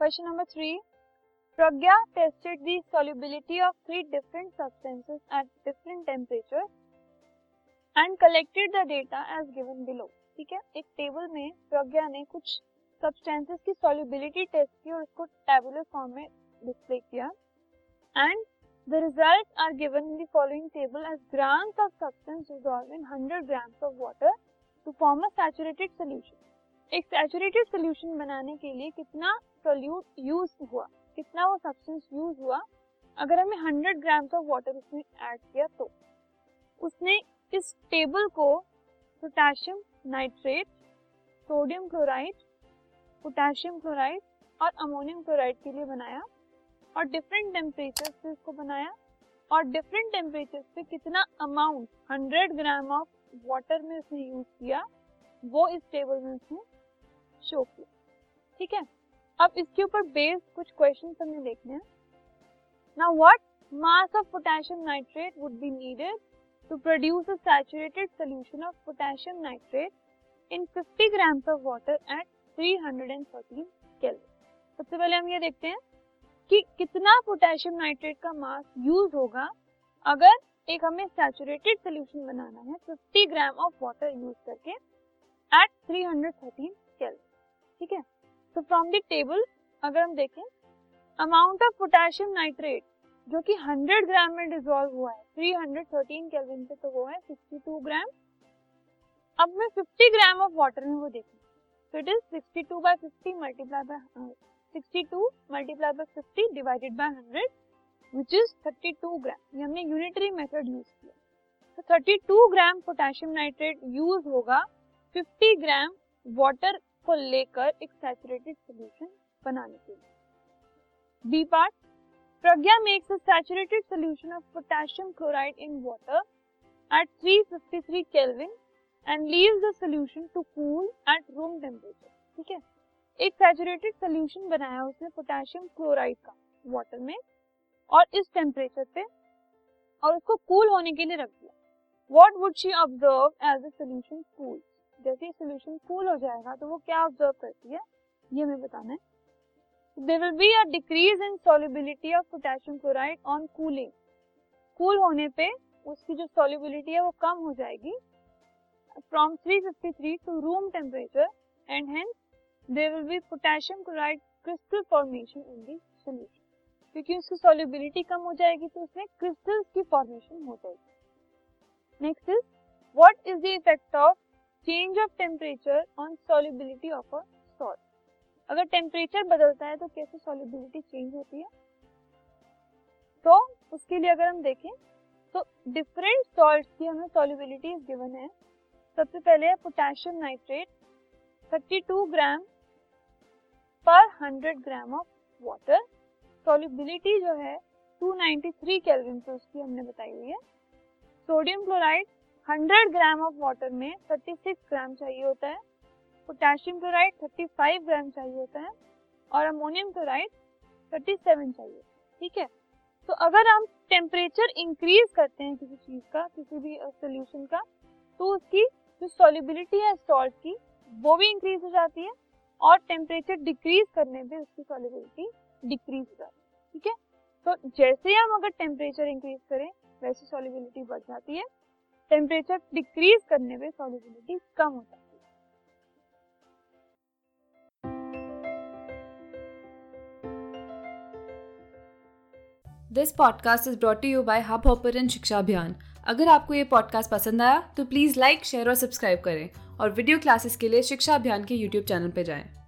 Question number three. Pragya tested the solubility of three different substances at different temperatures and collected the data as given below. ठीक है एक table में प्रज्ञा ने कुछ substances की solubility test की और उसको टेबुलर फॉर्म में डिस्प्ले किया and the result are given in the following table as grams of substance dissolve in 100 grams of water to form a saturated solution एक सैचुरेटेड सॉल्यूशन बनाने के लिए कितना सोल्यूट यूज़ हुआ, कितना वो सब्सटेंस यूज़ हुआ, अगर हमें 100 ग्राम्स ऑफ़ वाटर उसमें ऐड किया तो। उसने इस टेबल को potassium nitrate sodium chloride potassium chloride और अमोनियम क्लोराइड के लिए बनाया और डिफरेंट टेम्परेचर पे इसको बनाया और डिफरेंट टेम्परेचर पे कितना अमाउंट 100 ग्राम ऑफ़ वाटर में उसने यूज़ किया, वो इस टेबल में उसने शो किया ठीक है? अब इसके ऊपर बेस्ड कुछ क्वेश्चन हमें देखने हैं। Now what mass of potassium nitrate would be needed to produce a saturated solution of potassium nitrate in 50 grams of water at 313 Kelvin. सबसे पहले हम ये देखते हैं कि कितना पोटेशियम नाइट्रेट का मास यूज़ होगा अगर एक हमें सैचुरेटेड सोल्यूशन बनाना है 50 ग्राम ऑफ़ वाटर यूज़ करके एट 313 केल्विन ठीक है? तो फ्रॉम द टेबल अगर हम देखें अमाउंट ऑफ़ पोटेशियम नाइट्रेट जो कि 100 ग्राम में डिसॉल्व हुआ है 313 केल्विन पे तो वो है 62 ग्राम अब मैं 50 ग्राम ऑफ़ वाटर में वो देखूँ. तो it is 62 by 50 multiply by 62 multiply by 50 divided by 100 which is 32 gram ये हमने यूनिटरी मेथड यूज़ किया. तो 32 ग्राम पोटेशियम नाइट्रेट यूज़ होगा 50 ग्राम वाटर को लेकर एक सैचुरेटेड सॉल्यूशन बनाने के लिए। B part Pragya makes a saturated solution of potassium chloride in water at 353 Kelvin and leaves the solution to cool at room temperature. ठीक है? एक सैचुरेटेड सोल्यूशन बनाया उसने पोटेशियम क्लोराइड का वाटर में, और इस टेम्परेचर पे, और उसको कूल होने के लिए रख दिया। What would she observe as a solution cool जैसे सोल्यूशन कूल हो जाएगा तो वो क्या ऑब्ज़र्व करती है? ये हमें बताना है। There will be decrease in solubility of potassium chloride on cooling cool होने पे उसकी जो सोलिबिलिटी है वो कम हो जाएगी। From 353 to room temperature and hence there will be potassium chloride crystal formation in the solution क्योंकि उसकी सोल्यूबिलिटी कम हो जाएगी तो उसमें क्रिस्टल्स की फॉर्मेशन हो जाएगी। Next is what is the effect of change of temperature on solubility of a salt अगर टेम्परेचर बदलता है तो कैसे सॉलिबिलिटी चेंज होती है? तो उसके लिए अगर हम देखें तो डिफरेंट सॉल्ट की हमें सॉलिबिलिटी गिवन है। सबसे पहले है पोटेशियम नाइट्रेट 32 ग्राम पर 100 ग्राम ऑफ़ वाटर सॉलिबिलिटी जो है 293 केल्विन पे उसकी हमने बताई हुई है। Sodium chloride 100 gram of water में 36 ग्राम चाहिए होता है। पोटेशियम क्लोराइड 35 ग्राम चाहिए होता है और अमोनियम क्लोराइड 37 चाहिए, ठीक है? तो अगर हम टेम्परेचर इंक्रीज करते हैं किसी चीज़ का, किसी भी सोल्यूशन का तो उसकी जो सॉल्युबिलिटी है सॉल्ट की, वो भी इंक्रीज हो जाती है और टेम्परेचर डिक्रीज करने पे उसकी सॉल्युबिलिटी डिक्रीज हो जाती है, ठीक है? तो जैसे हम अगर टेम्परेचर इंक्रीज करें, वैसे सॉल्युबिलिटी बढ़ जाती है। टेम्परेचर डिक्रीज करने पे सॉल्युबिलिटी कम हो जाती है this podcast is brought you by Hubhopper शिक्षा अभियान अगर आपको ये पॉडकास्ट पसंद आया तो प्लीज़ लाइक शेयर और सब्सक्राइब करें और वीडियो क्लासेस के लिए शिक्षा अभियान के यूट्यूब चैनल पर जाएँ।